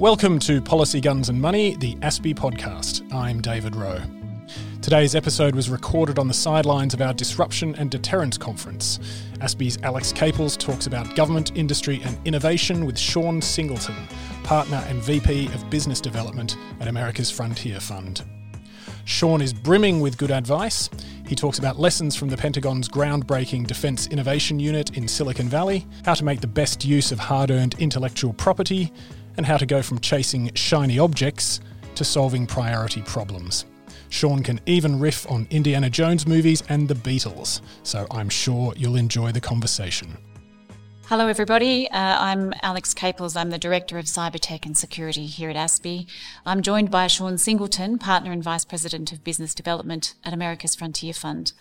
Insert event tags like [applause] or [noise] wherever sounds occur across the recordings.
Welcome to Policy Guns and Money, the ASPI podcast. I'm David Wroe. Today's episode was recorded on the sidelines of our Disruption and Deterrence Conference. ASPI's Alex Caples talks about government, industry, and innovation with Sean Singleton, partner and VP of Business Development at America's Frontier Fund. Sean is brimming with good advice. He talks about lessons from the Pentagon's groundbreaking Defence Innovation Unit in Silicon Valley, how to make the best use of hard earned intellectual property, and how to go from chasing shiny objects to solving priority problems. Sean can even riff on Indiana Jones movies and the Beatles, so I'm sure you'll enjoy the conversation. Hello, everybody. Uh, I'm Alex Caples. I'm the Director of Cybertech and Security here at ASPI. I'm joined by Sean Singleton, Partner and Vice President of Business Development at America's Frontier Fund.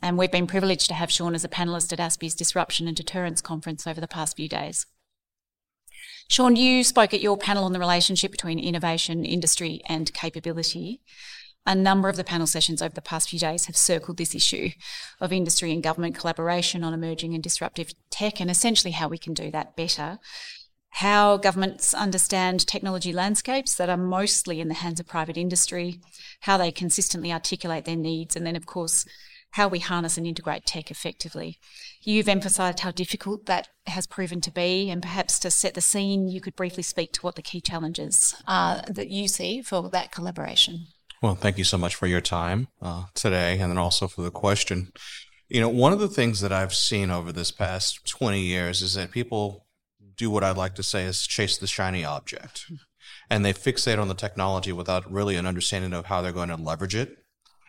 And we've been privileged to have Sean as a panelist at ASPI's Disruption and Deterrence Conference over the past few days. Sean, you spoke at your panel on the relationship between innovation, industry, and capability. A number of the panel sessions over the past few days have circled this issue of industry and government collaboration on emerging and disruptive tech and essentially how we can do that better. How governments understand technology landscapes that are mostly in the hands of private industry, how they consistently articulate their needs, and then, of course, how we harness and integrate tech effectively. You've emphasised how difficult that has proven to be, and perhaps to set the scene, you could briefly speak to what the key challenges are that you see for that collaboration. Well, thank you so much for your time uh, today, and then also for the question. You know, one of the things that I've seen over this past 20 years is that people do what I'd like to say is chase the shiny object. And they fixate on the technology without really an understanding of how they're going to leverage it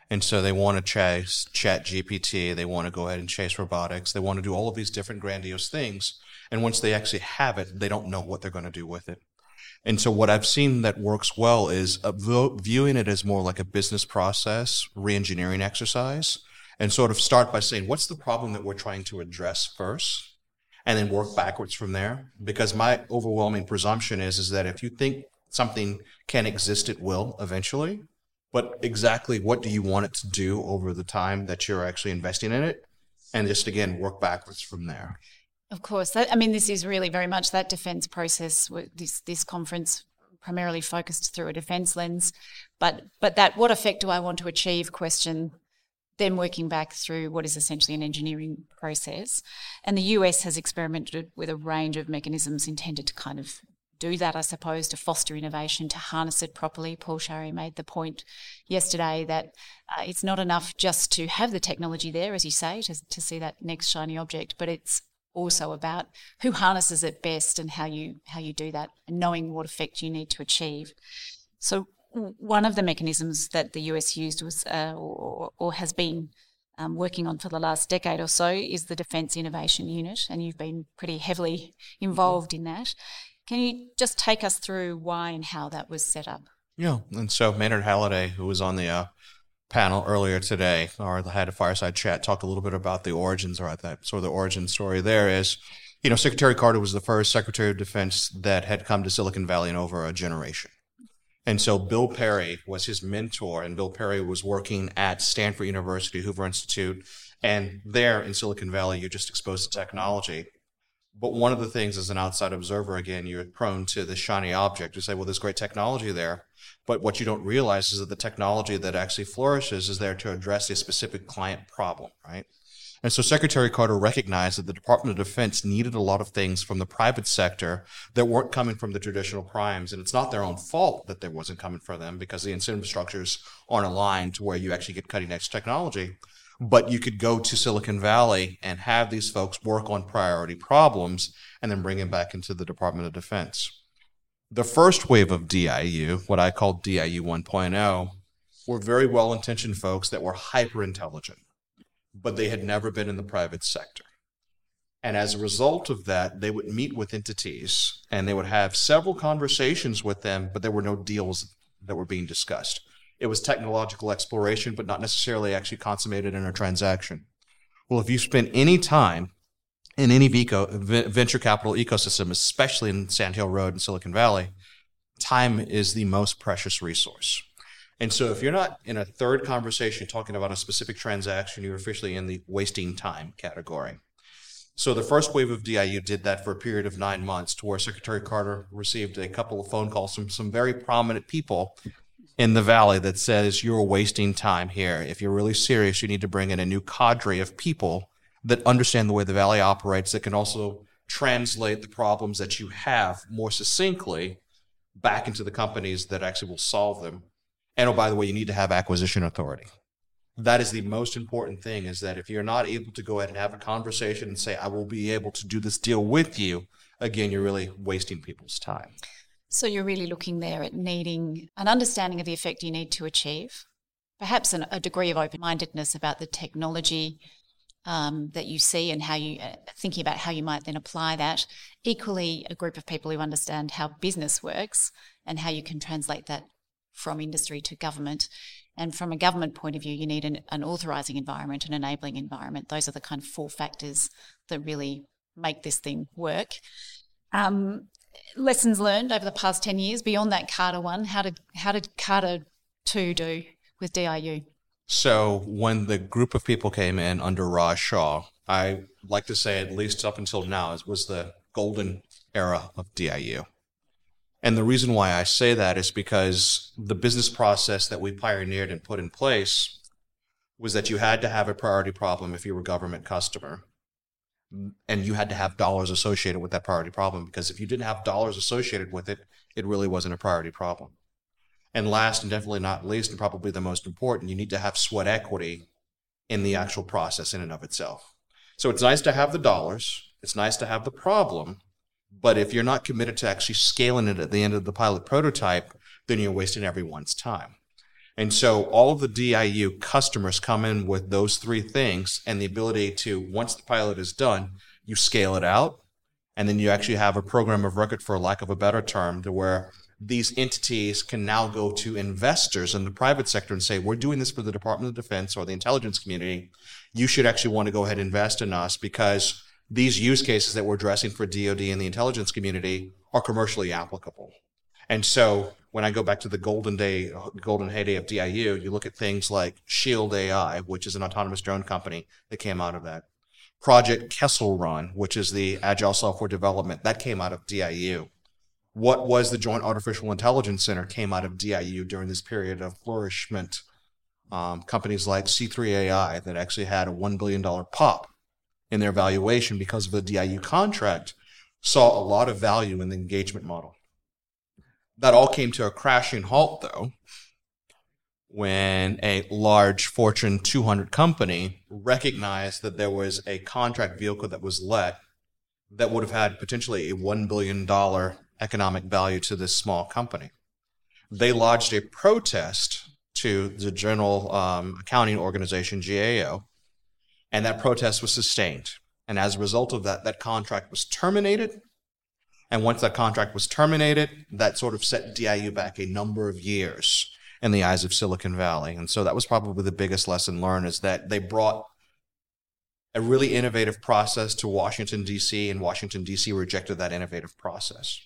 and so they want to chase chat GPT. They want to go ahead and chase robotics. They want to do all of these different grandiose things. And once they actually have it, they don't know what they're going to do with it. And so what I've seen that works well is uh, viewing it as more like a business process, reengineering exercise, and sort of start by saying, what's the problem that we're trying to address first? And then work backwards from there. Because my overwhelming presumption is, is that if you think something can exist, it will eventually but exactly what do you want it to do over the time that you're actually investing in it? And just again work backwards from there. Of course. That, i mean this is really very much that defense process this this conference primarily focused through a defense lens. But but that what effect do i want to achieve question then working back through what is essentially an engineering process. And the US has experimented with a range of mechanisms intended to kind of do that, I suppose, to foster innovation, to harness it properly. Paul Scharre made the point yesterday that uh, it's not enough just to have the technology there, as you say, to, to see that next shiny object, but it's also about who harnesses it best and how you how you do that, and knowing what effect you need to achieve. So one of the mechanisms that the US used was uh, or, or, has been um, working on for the last decade or so is the Defence Innovation Unit, and you've been pretty heavily involved in that. Can you just take us through why and how that was set up? Yeah, and so Maynard Holliday, who was on the uh, panel earlier today, or had a fireside chat, talked a little bit about the origins, or that sort of the origin story. There is, you know, Secretary Carter was the first Secretary of Defense that had come to Silicon Valley in over a generation. And so Bill Perry was his mentor, and Bill Perry was working at Stanford University, Hoover Institute, and there in Silicon Valley, you're just exposed to technology. But one of the things as an outside observer, again, you're prone to the shiny object. You say, well, there's great technology there. But what you don't realize is that the technology that actually flourishes is there to address a specific client problem, right? And so Secretary Carter recognized that the Department of Defense needed a lot of things from the private sector that weren't coming from the traditional primes. And it's not their own fault that there wasn't coming from them because the incentive structures aren't aligned to where you actually get cutting edge technology. But you could go to Silicon Valley and have these folks work on priority problems and then bring them back into the Department of Defense. The first wave of DIU, what I call DIU 1.0, were very well intentioned folks that were hyper intelligent, but they had never been in the private sector. And as a result of that, they would meet with entities and they would have several conversations with them, but there were no deals that were being discussed. It was technological exploration, but not necessarily actually consummated in a transaction. Well, if you spend any time in any venture capital ecosystem, especially in Sand Hill Road in Silicon Valley, time is the most precious resource. And so if you're not in a third conversation talking about a specific transaction, you're officially in the wasting time category. So the first wave of DIU did that for a period of nine months, to where Secretary Carter received a couple of phone calls from some very prominent people in the valley that says you're wasting time here. If you're really serious, you need to bring in a new cadre of people that understand the way the valley operates that can also translate the problems that you have more succinctly back into the companies that actually will solve them. And oh, by the way, you need to have acquisition authority. That is the most important thing is that if you're not able to go ahead and have a conversation and say, I will be able to do this deal with you, again, you're really wasting people's time. So you're really looking there at needing an understanding of the effect you need to achieve, perhaps an, a degree of open mindedness about the technology um, that you see and how you uh, thinking about how you might then apply that. Equally, a group of people who understand how business works and how you can translate that from industry to government. And from a government point of view, you need an, an authorising environment, an enabling environment. Those are the kind of four factors that really make this thing work. Um, lessons learned over the past 10 years beyond that Carter one, how did, how did Carter 2 do with DIU? So when the group of people came in under Raj Shah, I like to say at least up until now, it was the golden era of DIU. And the reason why I say that is because the business process that we pioneered and put in place was that you had to have a priority problem if you were a government customer. And you had to have dollars associated with that priority problem because if you didn't have dollars associated with it, it really wasn't a priority problem. And last and definitely not least, and probably the most important, you need to have sweat equity in the actual process in and of itself. So it's nice to have the dollars, it's nice to have the problem, but if you're not committed to actually scaling it at the end of the pilot prototype, then you're wasting everyone's time. And so all of the DIU customers come in with those three things and the ability to, once the pilot is done, you scale it out. And then you actually have a program of record, for lack of a better term, to where these entities can now go to investors in the private sector and say, we're doing this for the Department of Defense or the intelligence community. You should actually want to go ahead and invest in us because these use cases that we're addressing for DoD and the intelligence community are commercially applicable. And so when I go back to the golden day, golden heyday of DIU, you look at things like Shield AI, which is an autonomous drone company that came out of that. Project Kessel Run, which is the agile software development that came out of DIU what was the Joint Artificial Intelligence Center came out of DIU during this period of flourishment. Um, companies like C3AI that actually had a $1 billion pop in their valuation because of the DIU contract saw a lot of value in the engagement model. That all came to a crashing halt, though, when a large Fortune 200 company recognized that there was a contract vehicle that was let that would have had potentially a $1 billion economic value to this small company. They lodged a protest to the General um, Accounting Organization, GAO, and that protest was sustained. And as a result of that, that contract was terminated. And once that contract was terminated, that sort of set DIU back a number of years in the eyes of Silicon Valley. And so that was probably the biggest lesson learned is that they brought a really innovative process to Washington, D.C., and Washington, D.C. rejected that innovative process.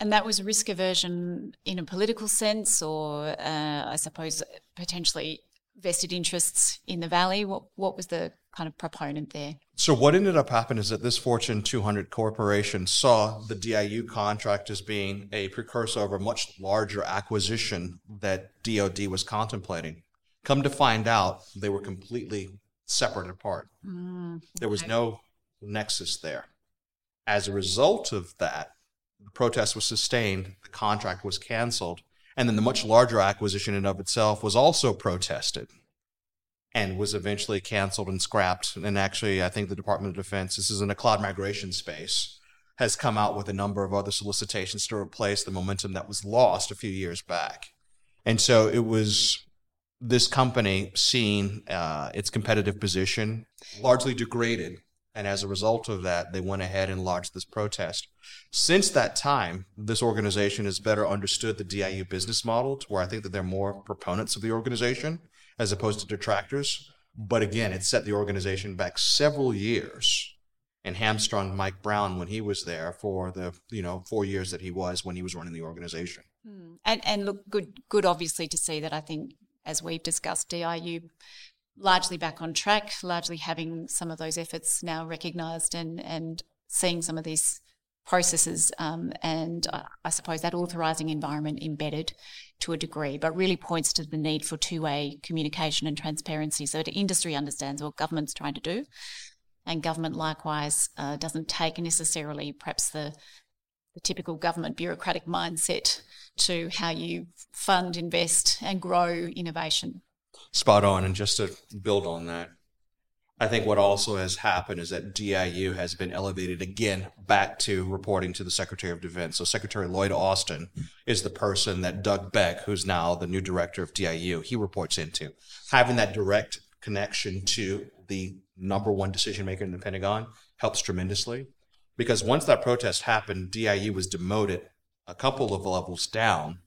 And that was risk aversion in a political sense, or uh, I suppose potentially vested interests in the valley. What what was the kind of proponent there? So what ended up happening is that this Fortune 200 corporation saw the DIU contract as being a precursor of a much larger acquisition that DoD was contemplating. Come to find out, they were completely separate apart. Mm, there was no nexus there. As a result of that, the protest was sustained, the contract was canceled, and then the much larger acquisition in of itself was also protested and was eventually canceled and scrapped. And actually, I think the Department of Defense, this is in a cloud migration space, has come out with a number of other solicitations to replace the momentum that was lost a few years back. And so it was this company seeing uh, its competitive position largely degraded and as a result of that, they went ahead and launched this protest. Since that time, this organization has better understood the DIU business model to where I think that they're more proponents of the organization as opposed to detractors. But again, it set the organization back several years and hamstrung Mike Brown when he was there for the you know four years that he was when he was running the organization. Hmm. And and look, good good obviously to see that I think as we've discussed, DIU largely back on track, largely having some of those efforts now recognised and, and seeing some of these processes um, and uh, I suppose that authorising environment embedded to a degree, but really points to the need for two way communication and transparency so that industry understands what government's trying to do. And government likewise uh, doesn't take necessarily perhaps the the typical government bureaucratic mindset to how you fund, invest, and grow innovation. Spot on. And just to build on that, I think what also has happened is that DIU has been elevated again back to reporting to the Secretary of Defense. So Secretary Lloyd Austin is the person that Doug Beck, who's now the new director of DIU, he reports into. Having that direct connection to the number one decision maker in the Pentagon helps tremendously because once that protest happened, DIU was demoted a couple of levels down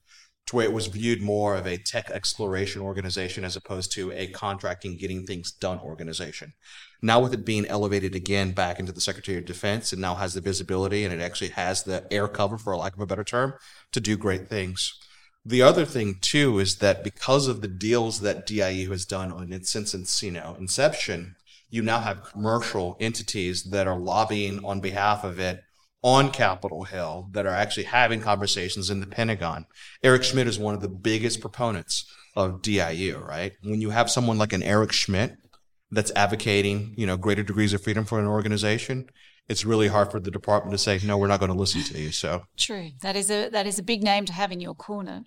to where it was viewed more of a tech exploration organization as opposed to a contracting, getting things done organization. Now, with it being elevated again back into the Secretary of Defense, it now has the visibility and it actually has the air cover, for lack of a better term, to do great things. The other thing too is that because of the deals that DIU has done on since you know inception, you now have commercial entities that are lobbying on behalf of it on Capitol Hill that are actually having conversations in the Pentagon. Eric Schmidt is one of the biggest proponents of DIU, right? When you have someone like an Eric Schmidt that's advocating, you know, greater degrees of freedom for an organization, it's really hard for the department to say, no, we're not going to listen to you. So true. That is a that is a big name to have in your corner.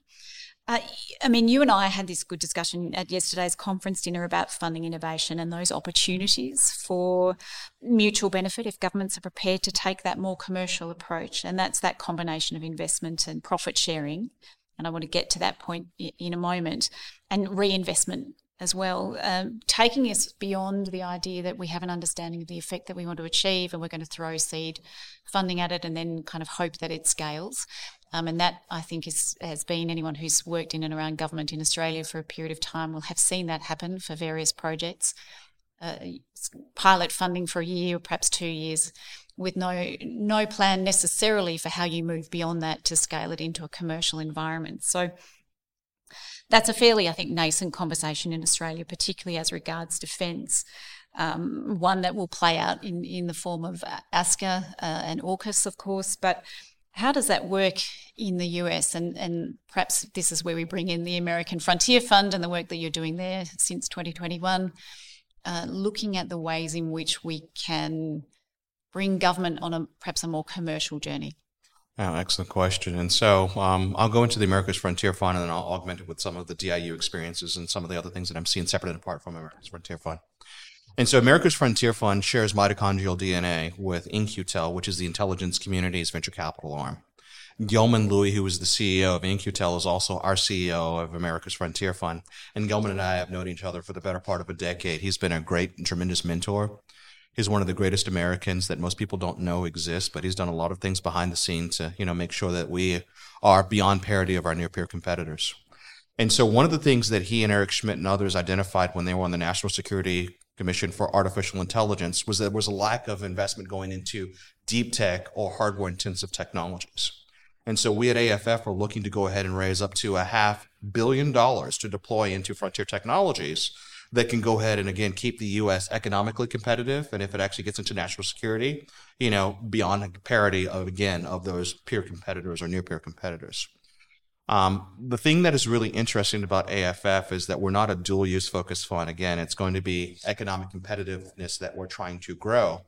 Uh, I mean, you and I had this good discussion at yesterday's conference dinner about funding innovation and those opportunities for mutual benefit if governments are prepared to take that more commercial approach. And that's that combination of investment and profit sharing. And I want to get to that point in a moment and reinvestment as well, um, taking us beyond the idea that we have an understanding of the effect that we want to achieve and we're going to throw seed funding at it and then kind of hope that it scales. Um, and that, I think, is, has been anyone who's worked in and around government in Australia for a period of time will have seen that happen for various projects. Uh, pilot funding for a year perhaps two years with no no plan necessarily for how you move beyond that to scale it into a commercial environment. So that's a fairly, I think, nascent conversation in Australia, particularly as regards defence. Um, one that will play out in, in the form of ASCA uh, and AUKUS, of course, but how does that work in the US? And, and perhaps this is where we bring in the American Frontier Fund and the work that you're doing there since 2021, uh, looking at the ways in which we can bring government on a perhaps a more commercial journey. Oh, excellent question. And so um, I'll go into the America's Frontier Fund and then I'll augment it with some of the DIU experiences and some of the other things that I'm seeing separate and apart from America's Frontier Fund. And so America's Frontier Fund shares mitochondrial DNA with In-Q-Tel, which is the intelligence community's venture capital arm. Gilman Louie, who is the CEO of In-Q-Tel, is also our CEO of America's Frontier Fund. And Gilman and I have known each other for the better part of a decade. He's been a great and tremendous mentor. He's one of the greatest Americans that most people don't know exist, but he's done a lot of things behind the scenes to, you know, make sure that we are beyond parity of our near peer competitors. And so one of the things that he and Eric Schmidt and others identified when they were on the National Security Commission for Artificial Intelligence was that there was a lack of investment going into deep tech or hardware intensive technologies. And so we at AFF are looking to go ahead and raise up to a half billion dollars to deploy into frontier technologies that can go ahead and again keep the U.S. economically competitive, and if it actually gets into national security, you know, beyond a parity of again of those peer competitors or near peer competitors. Um, the thing that is really interesting about AFF is that we're not a dual use focused fund. Again, it's going to be economic competitiveness that we're trying to grow.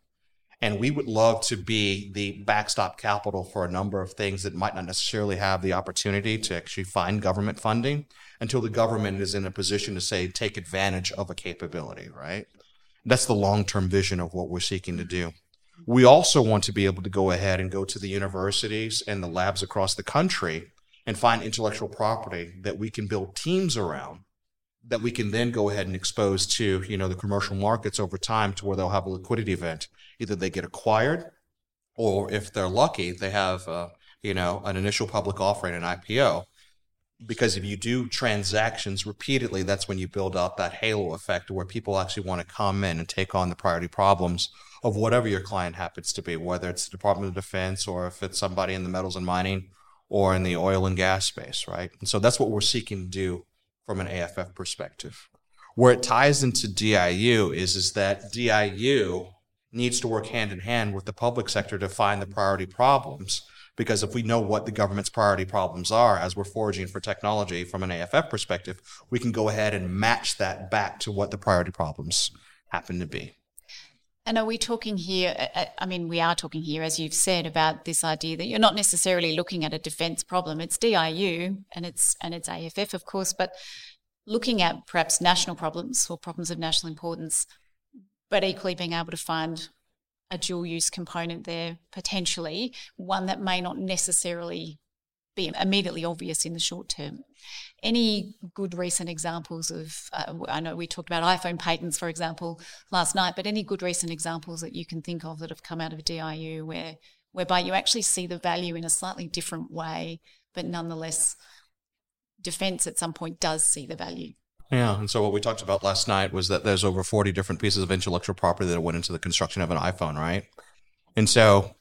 And we would love to be the backstop capital for a number of things that might not necessarily have the opportunity to actually find government funding until the government is in a position to say, take advantage of a capability, right? That's the long term vision of what we're seeking to do. We also want to be able to go ahead and go to the universities and the labs across the country and find intellectual property that we can build teams around that we can then go ahead and expose to you know the commercial markets over time to where they'll have a liquidity event either they get acquired or if they're lucky they have uh, you know an initial public offering an ipo because if you do transactions repeatedly that's when you build up that halo effect where people actually want to come in and take on the priority problems of whatever your client happens to be whether it's the department of defense or if it's somebody in the metals and mining or in the oil and gas space, right? And so that's what we're seeking to do from an AFF perspective. Where it ties into DIU is, is that DIU needs to work hand in hand with the public sector to find the priority problems. Because if we know what the government's priority problems are as we're foraging for technology from an AFF perspective, we can go ahead and match that back to what the priority problems happen to be. And are we talking here? I mean, we are talking here, as you've said, about this idea that you're not necessarily looking at a defence problem. It's DIU and it's and it's AFF, of course, but looking at perhaps national problems or problems of national importance, but equally being able to find a dual use component there potentially, one that may not necessarily be immediately obvious in the short term. Any good recent examples of, uh, I know we talked about iPhone patents, for example, last night, but any good recent examples that you can think of that have come out of DIU where, whereby you actually see the value in a slightly different way, but nonetheless, defense at some point does see the value. Yeah, and so what we talked about last night was that there's over 40 different pieces of intellectual property that went into the construction of an iPhone, right? And so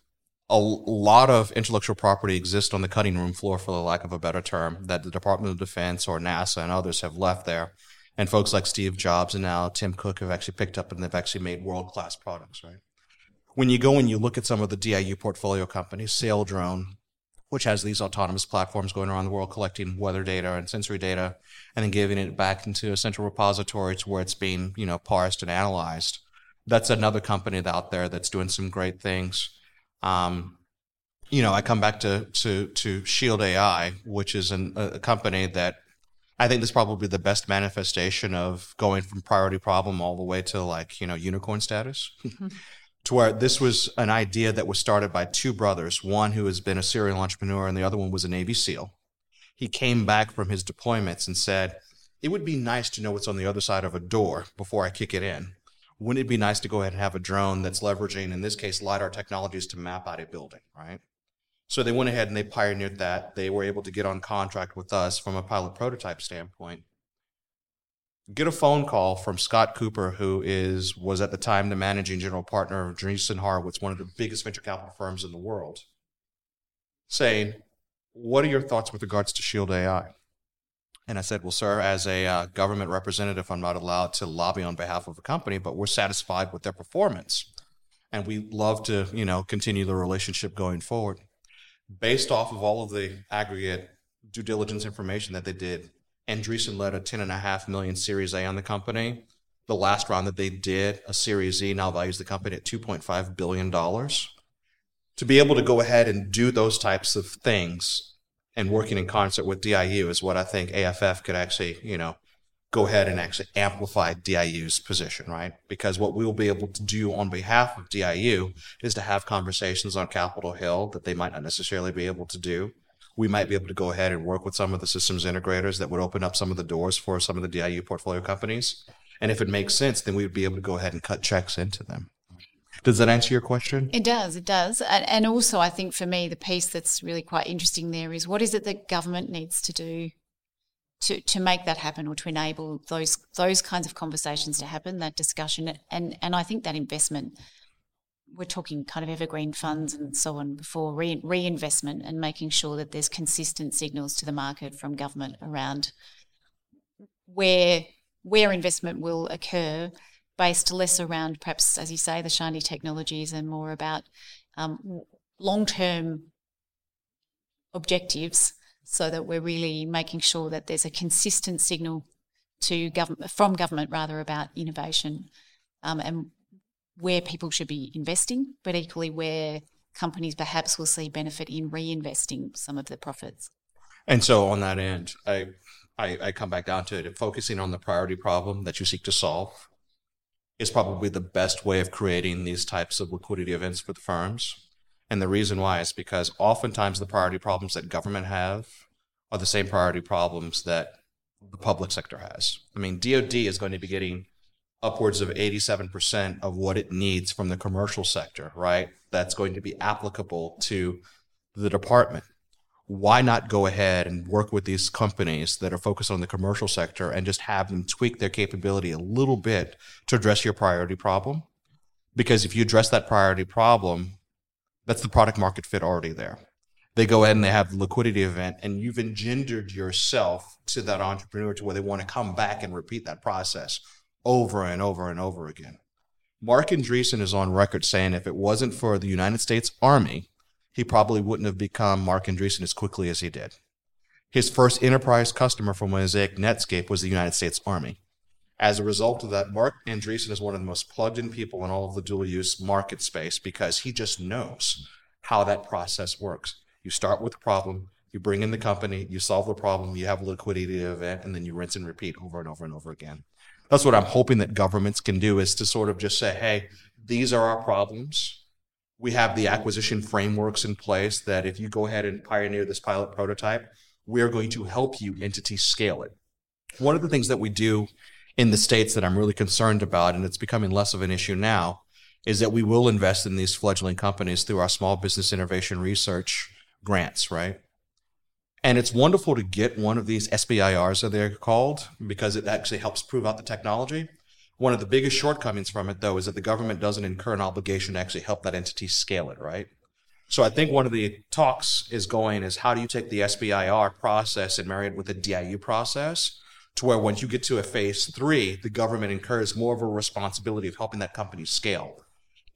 a lot of intellectual property exists on the cutting room floor, for the lack of a better term, that the Department of Defense or NASA and others have left there. And folks like Steve Jobs and now Tim Cook have actually picked up and they've actually made world class products, right? When you go and you look at some of the DIU portfolio companies, Saildrone, which has these autonomous platforms going around the world collecting weather data and sensory data and then giving it back into a central repository to where it's being, you know, parsed and analyzed. That's another company out there that's doing some great things. Um, you know, I come back to to to Shield AI, which is an, a company that I think is probably the best manifestation of going from priority problem all the way to like you know unicorn status. [laughs] to where this was an idea that was started by two brothers, one who has been a serial entrepreneur and the other one was a Navy SEAL. He came back from his deployments and said, It would be nice to know what's on the other side of a door before I kick it in. Wouldn't it be nice to go ahead and have a drone that's leveraging, in this case, LiDAR technologies to map out a building, right? So they went ahead and they pioneered that. They were able to get on contract with us from a pilot prototype standpoint get a phone call from Scott Kupor, who is was at the time the managing general partner of Andreessen Horowitz, one of the biggest venture capital firms in the world, saying, "What are your thoughts with regards to Shield AI?" And I said, "Well, sir, as a uh, government representative, I'm not allowed to lobby on behalf of a company, but we're satisfied with their performance, and we love to, you know, continue the relationship going forward." Based off of all of the aggregate due diligence information that they did Andreessen led a 10.5 million Series A on the company. The last round that they did, a Series E, now values the company at $2.5 billion. To be able to go ahead and do those types of things and working in concert with DIU is what I think AFF could actually, you know, go ahead and actually amplify DIU's position, right? Because what we will be able to do on behalf of DIU is to have conversations on Capitol Hill that they might not necessarily be able to do we might be able to go ahead and work with some of the systems integrators that would open up some of the doors for some of the DIU portfolio companies. And if it makes sense, then we would be able to go ahead and cut checks into them. Does that answer your question? It does. It does. And, and also, I think for me, the piece that's really quite interesting there is what is it that government needs to do to, to make that happen or to enable those those kinds of conversations to happen, that discussion, and and I think that investment we're talking kind of evergreen funds and so on before re- reinvestment and making sure that there's consistent signals to the market from government around where where investment will occur based less around perhaps as you say the shiny technologies and more about um, long-term objectives so that we're really making sure that there's a consistent signal to government from government rather about innovation um, and where people should be investing, but equally where companies perhaps will see benefit in reinvesting some of the profits. And so on that end, I, I, I come back down to it. Focusing on the priority problem that you seek to solve is probably the best way of creating these types of liquidity events for the firms. And the reason why is because oftentimes the priority problems that government have are the same priority problems that the public sector has. I mean, DoD is going to be getting upwards of 87% of what it needs from the commercial sector, right? That's going to be applicable to the department. Why not go ahead and work with these companies that are focused on the commercial sector and just have them tweak their capability a little bit to address your priority problem? Because if you address that priority problem, that's the product market fit already there. They go ahead and they have the liquidity event, and you've engendered yourself to that entrepreneur to where they want to come back and repeat that process over and over and over again. Marc Andreessen is on record saying if it wasn't for the United States Army, he probably wouldn't have become Marc Andreessen as quickly as he did. His first enterprise customer for Mosaic Netscape was the United States Army. As a result of that, Marc Andreessen is one of the most plugged in people in all of the dual use market space because he just knows how that process works. You start with the problem, you bring in the company, you solve the problem, you have a liquidity event, and then you rinse and repeat over and over and over again. That's what I'm hoping that governments can do is to sort of just say, hey, these are our problems. We have the acquisition frameworks in place that if you go ahead and pioneer this pilot prototype, we're going to help you entity scale it. One of the things that we do in the states that I'm really concerned about, and it's becoming less of an issue now, is that we will invest in these fledgling companies through our small business innovation research grants, right? And it's wonderful to get one of these SBIRs, as they're called, because it actually helps prove out the technology. One of the biggest shortcomings from it, though, is that the government doesn't incur an obligation to actually help that entity scale it, right? So I think one of the talks is going is how do you take the SBIR process and marry it with the DIU process to where once you get to a phase three, the government incurs more of a responsibility of helping that company scale.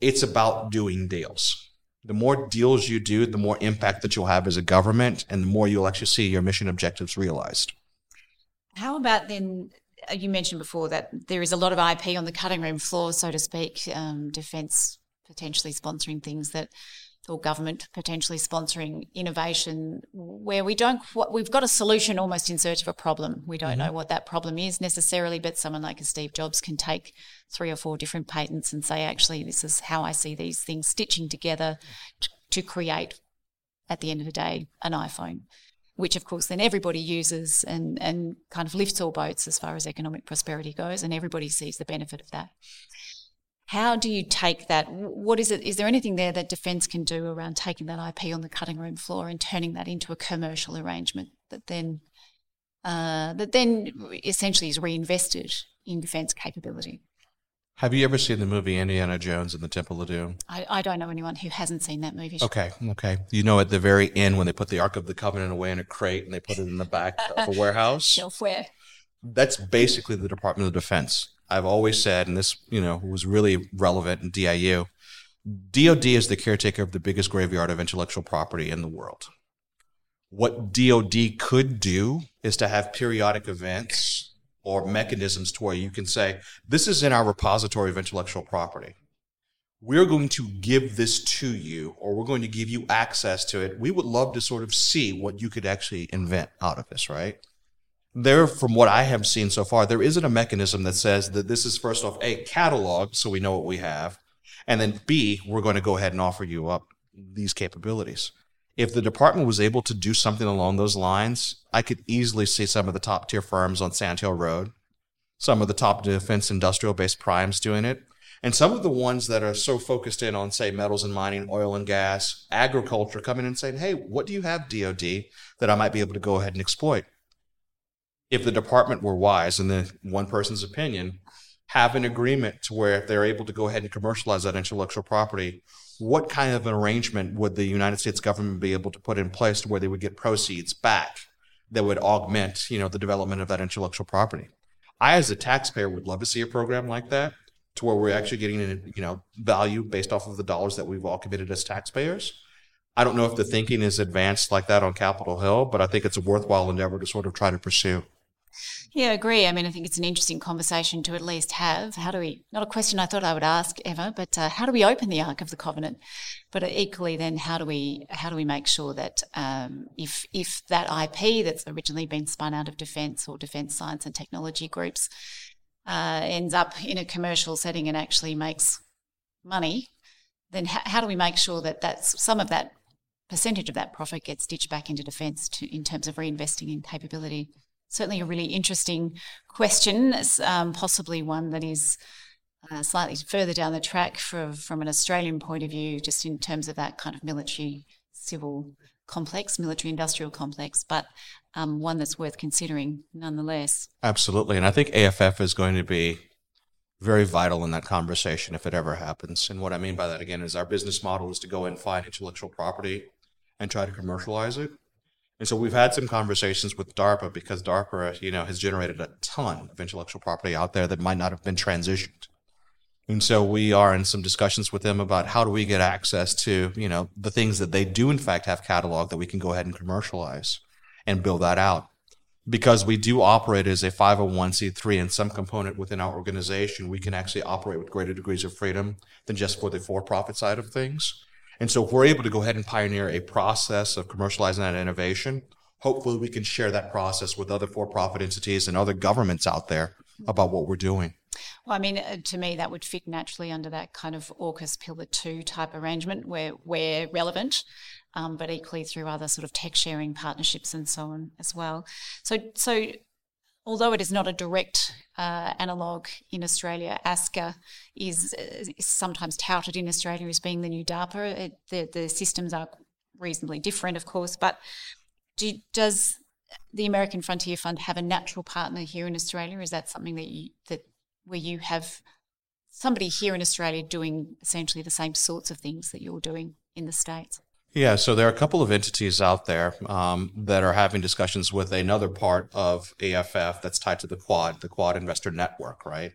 It's about doing deals the more deals you do, the more impact that you'll have as a government, and the more you'll actually see your mission objectives realized. How about then? Uh, you mentioned before that there is a lot of IP on the cutting room floor, so to speak, um, defence potentially sponsoring things that or government potentially sponsoring innovation where we don't we've got a solution almost in search of a problem. We don't mm-hmm. know what that problem is necessarily but someone like a steve jobs can take three or four different patents and say actually this is how i see these things stitching together to, to create at the end of the day an iphone which of course then everybody uses and, and kind of lifts all boats as far as economic prosperity goes and everybody sees the benefit of that how do you take that? What is it? Is there anything there that defence can do around taking that IP on the cutting room floor and turning that into a commercial arrangement that then uh, that then essentially is reinvested in defence capability? Have you ever seen the movie Indiana Jones and the Temple of Doom? I, I, don't know anyone who hasn't seen that movie. Okay, okay. You know, at the very end when they put the Ark of the Covenant away in a crate and they put it in the back of a warehouse, [laughs] shelfware. That's basically the Department of Defense. I've always said, and this, you know, was really relevant in DIU, DOD is the caretaker of the biggest graveyard of intellectual property in the world. What DOD could do is to have periodic events or mechanisms to where you can say, this is in our repository of intellectual property. We're going to give this to you, or we're going to give you access to it. We would love to sort of see what you could actually invent out of this, right? there, from what I have seen so far, there isn't a mechanism that says that this is first off a catalog, so we know what we have, and then B, we're going to go ahead and offer you up these capabilities. If the department was able to do something along those lines, I could easily see some of the top tier firms on Sand Hill Road, some of the top defense industrial based primes doing it, and some of the ones that are so focused in on, say, metals and mining, oil and gas, agriculture, coming in and saying, hey, what do you have, DoD, that I might be able to go ahead and exploit? if the department were wise, and then one person's opinion, have an agreement to where if they're able to go ahead and commercialize that intellectual property, what kind of an arrangement would the United States government be able to put in place to where they would get proceeds back that would augment, you know, the development of that intellectual property? I, as a taxpayer, would love to see a program like that to where we're actually getting, you know, value based off of the dollars that we've all committed as taxpayers. I don't know if the thinking is advanced like that on Capitol Hill, but I think it's a worthwhile endeavor to sort of try to pursue. Yeah, I agree. I mean, I think it's an interesting conversation to at least have. How do we, not a question I thought I would ask ever, but uh, how do we open the Ark of the Covenant? But equally, then, how do we, how do we make sure that um, if, if that IP that's originally been spun out of defence or defence science and technology groups uh, ends up in a commercial setting and actually makes money, then how, how do we make sure that that's some of that percentage of that profit gets stitched back into defence in terms of reinvesting in capability? Certainly a really interesting question, um, possibly one that is uh, slightly further down the track for, from an Australian point of view, just in terms of that kind of military civil complex, military industrial complex, but um, one that's worth considering nonetheless. Absolutely. And I think AFF is going to be very vital in that conversation if it ever happens. And what I mean by that again is our business model is to go and find intellectual property and try to commercialize it. And so we've had some conversations with DARPA because DARPA, you know, has generated a ton of intellectual property out there that might not have been transitioned. And so we are in some discussions with them about how do we get access to, you know, the things that they do in fact have catalog that we can go ahead and commercialize and build that out. Because we do operate as a 501c3 and some component within our organization, we can actually operate with greater degrees of freedom than just for the for-profit side of things. And so if we're able to go ahead and pioneer a process of commercializing that innovation, hopefully we can share that process with other for-profit entities and other governments out there about what we're doing. Well, I mean, uh, to me, that would fit naturally under that kind of AUKUS Pillar 2 type arrangement where we're relevant, um, but equally through other sort of tech sharing partnerships and so on as well. So, so although it is not a direct uh, analogue in Australia, ASCA is, is, sometimes touted in Australia as being the new DARPA. It, the, the systems are reasonably different, of course, but do, does the American Frontier Fund have a natural partner here in Australia? Is that something that you, that where you have somebody here in Australia doing essentially the same sorts of things that you're doing in the States? Yeah, so there are a couple of entities out there um, that are having discussions with another part of AFF that's tied to the Quad, the Quad Investor Network, right?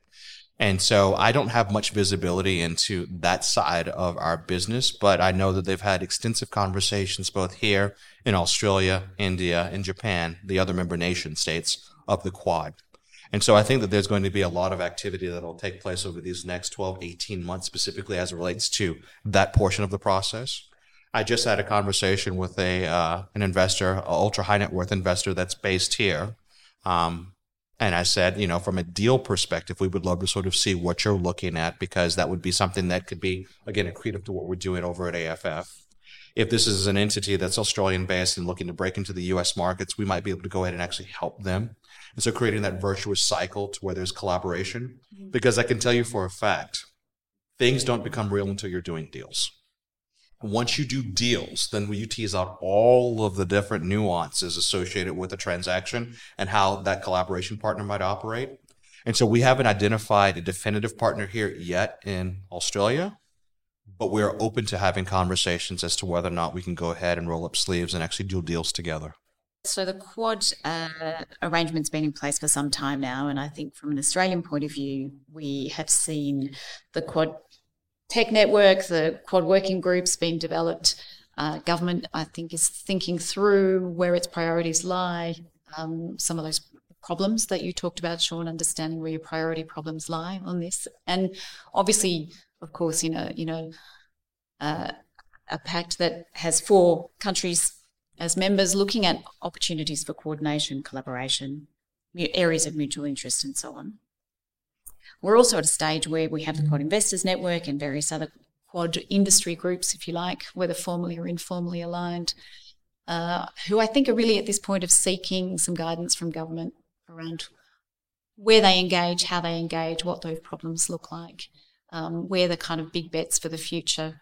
And so I don't have much visibility into that side of our business, but I know that they've had extensive conversations both here in Australia, India, and Japan, the other member nation states of the Quad. And so I think that there's going to be a lot of activity that will take place over these next 12, 18 months, specifically as it relates to that portion of the process. I just had a conversation with a uh, an investor, an ultra high net worth investor that's based here. Um, and I said, you know, from a deal perspective, we would love to sort of see what you're looking at because that would be something that could be, again, accretive to what we're doing over at AFF. If this is an entity that's Australian based and looking to break into the US markets, we might be able to go ahead and actually help them and so creating that virtuous cycle to where there's collaboration, mm-hmm. because I can tell you for a fact, things don't become real until you're doing deals. Once you do deals, then you tease out all of the different nuances associated with a transaction and how that collaboration partner might operate. And so we haven't identified a definitive partner here yet in Australia, but we are open to having conversations as to whether or not we can go ahead and roll up sleeves and actually do deals together. So the Quad uh, arrangement's been in place for some time now, and I think from an Australian point of view, we have seen the Quad Tech Network, the Quad working groups being developed. Uh, government, I think, is thinking through where its priorities lie. Um, some of those problems that you talked about, Sean, understanding where your priority problems lie on this, and obviously, of course, you know, you know, uh, a pact that has four countries as members looking at opportunities for coordination, collaboration, areas of mutual interest, and so on. We're also at a stage where we have the Quad Investors Network and various other Quad industry groups, if you like, whether formally or informally aligned, uh, who I think are really at this point of seeking some guidance from government around where they engage, how they engage, what those problems look like, um, where the kind of big bets for the future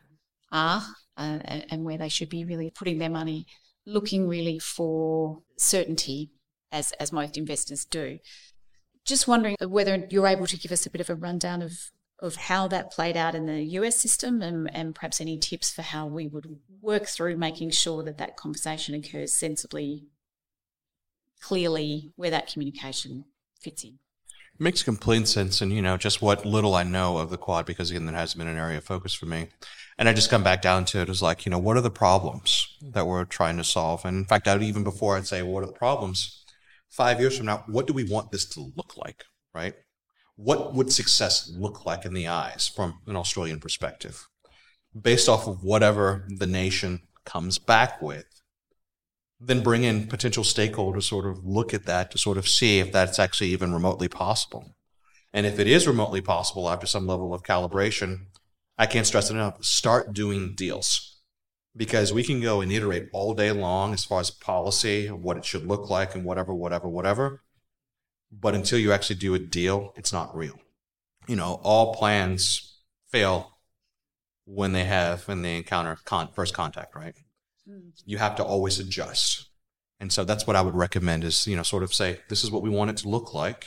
are, uh, and where they should be really putting their money looking really for certainty, as, as most investors do. Just wondering whether you're able to give us a bit of a rundown of, of how that played out in the US system and, and perhaps any tips for how we would work through making sure that that conversation occurs sensibly, clearly, where that communication fits in. It makes complete sense. And, you know, just what little I know of the quad, because again, that has been an area of focus for me. And I just come back down to it as like, you know, what are the problems that we're trying to solve? And in fact, I'd even before I'd say, what are the problems? Five years from now, what do we want this to look like? Right? What would success look like in the eyes from an Australian perspective? Based off of whatever the nation comes back with, then bring in potential stakeholders sort of look at that to sort of see if that's actually even remotely possible. And if it is remotely possible after some level of calibration, I can't stress it enough. Start doing deals because we can go and iterate all day long as far as policy, what it should look like, and whatever, whatever, whatever. But until you actually do a deal, it's not real. You know, all plans fail when they have when they encounter con- first contact, right? Mm. You have to always adjust. And so that's what I would recommend is, you know, sort of say, this is what we want it to look like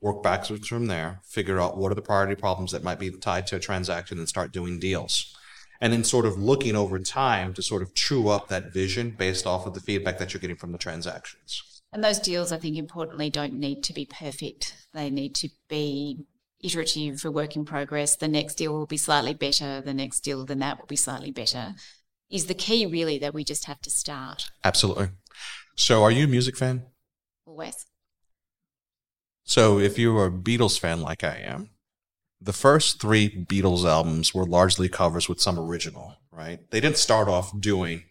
work backwards from there, figure out what are the priority problems that might be tied to a transaction and start doing deals. And then sort of looking over time to sort of true up that vision based off of the feedback that you're getting from the transactions. And those deals, I think, importantly, don't need to be perfect. They need to be iterative, a work in progress. The next deal will be slightly better. The next deal than that will be slightly better. Is the key really that we just have to start? Absolutely. So, are you a music fan? Always. So, if you're a Beatles fan like I am, the first three Beatles albums were largely covers with some original, right? They didn't start off doing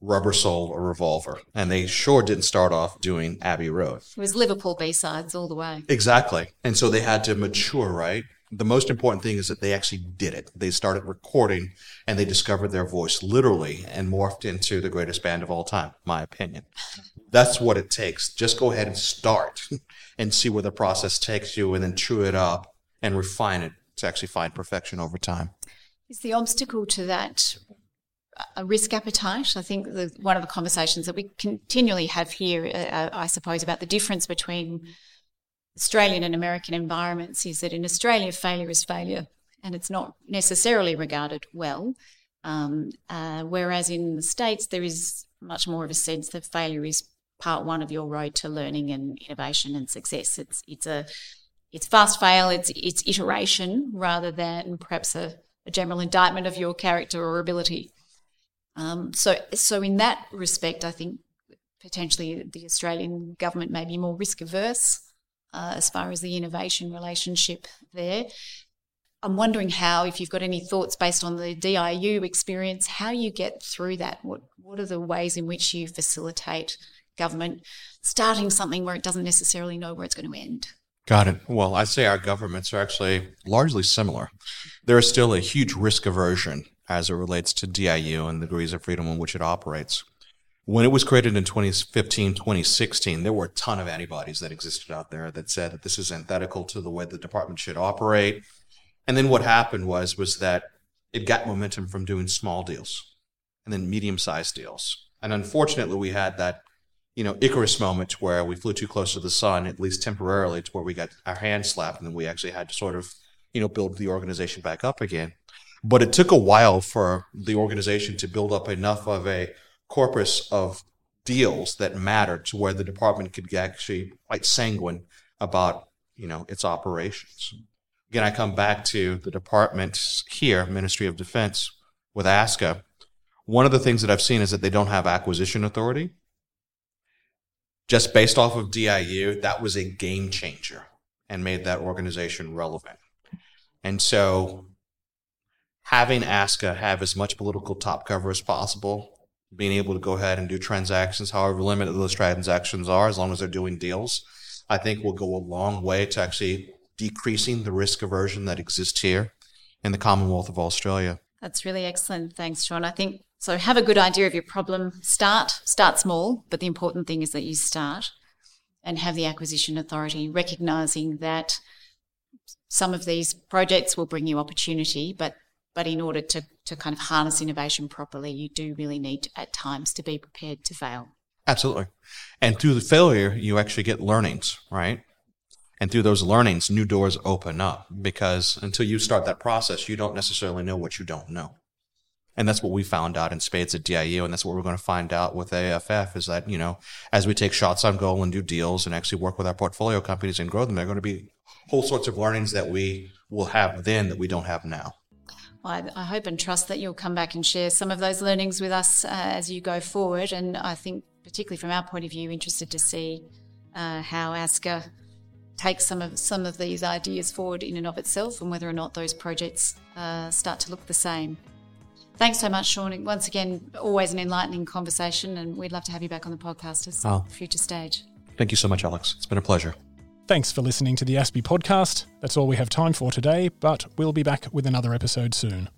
Rubber Soul or Revolver, and they sure didn't start off doing Abbey Road. It was Liverpool B sides all the way. Exactly. And so they had to mature, right? The most important thing is that they actually did it. They started recording and they discovered their voice literally and morphed into the greatest band of all time, my opinion. [laughs] That's what it takes. Just go ahead and start [laughs] and see where the process takes you and then chew it up and refine it to actually find perfection over time. Is the obstacle to that a risk appetite? I think the, one of the conversations that we continually have here, uh, uh, I suppose, about the difference between Australian and American environments is that in Australia, failure is failure and it's not necessarily regarded well. Um, uh, whereas in the States, there is much more of a sense that failure is part one of your road to learning and innovation and success. It's, it's a it's fast fail, it's it's iteration rather than perhaps a, a general indictment of your character or ability. Um, so so in that respect, I think potentially the Australian government may be more risk averse uh, as far as the innovation relationship there. I'm wondering how, if you've got any thoughts based on the DIU experience, how you get through that. What what are the ways in which you facilitate government starting something where it doesn't necessarily know where it's going to end? Got it. Well, I'd say our governments are actually largely similar. There is still a huge risk aversion as it relates to DIU and the degrees of freedom in which it operates. When it was created in 2015, 2016, there were a ton of antibodies that existed out there that said that this is antithetical to the way the department should operate. And then what happened was was that it got momentum from doing small deals and then medium-sized deals. And unfortunately, we had that you know, Icarus moment where we flew too close to the sun, at least temporarily, to where we got our hands slapped, and then we actually had to sort of, you know, build the organization back up again. But it took a while for the organization to build up enough of a corpus of deals that mattered to where the department could get actually quite sanguine about, you know, its operations. Again, I come back to the department here, Ministry of Defense, with ASCA. One of the things that I've seen is that they don't have acquisition authority just based off of DIU, that was a game changer and made that organization relevant. And so having ASCA have as much political top cover as possible, being able to go ahead and do transactions, however limited those transactions are, as long as they're doing deals, I think will go a long way to actually decreasing the risk aversion that exists here in the Commonwealth of Australia. That's really excellent. Thanks, Sean. I think so have a good idea of your problem. Start, start small, but the important thing is that you start and have the acquisition authority, recognizing that some of these projects will bring you opportunity, but but in order to, to kind of harness innovation properly, you do really need at times to be prepared to fail. Absolutely. And through the failure, you actually get learnings, right? And through those learnings, new doors open up because until you start that process, you don't necessarily know what you don't know. And that's what we found out in spades at DIU. And that's what we're going to find out with AFF is that, you know, as we take shots on goal and do deals and actually work with our portfolio companies and grow them, there are going to be whole sorts of learnings that we will have then that we don't have now. Well, I, hope and trust that you'll come back and share some of those learnings with us uh, as you go forward. And I think, particularly from our point of view, interested to see uh, how ASCA takes some of some of these ideas forward in and of itself, and whether or not those projects uh, start to look the same. Thanks so much, Sean. Once again, always an enlightening conversation, and we'd love to have you back on the podcast as oh. future stage. Thank you so much, Alex. It's been a pleasure. Thanks for listening to the ASPI podcast. That's all we have time for today, but we'll be back with another episode soon.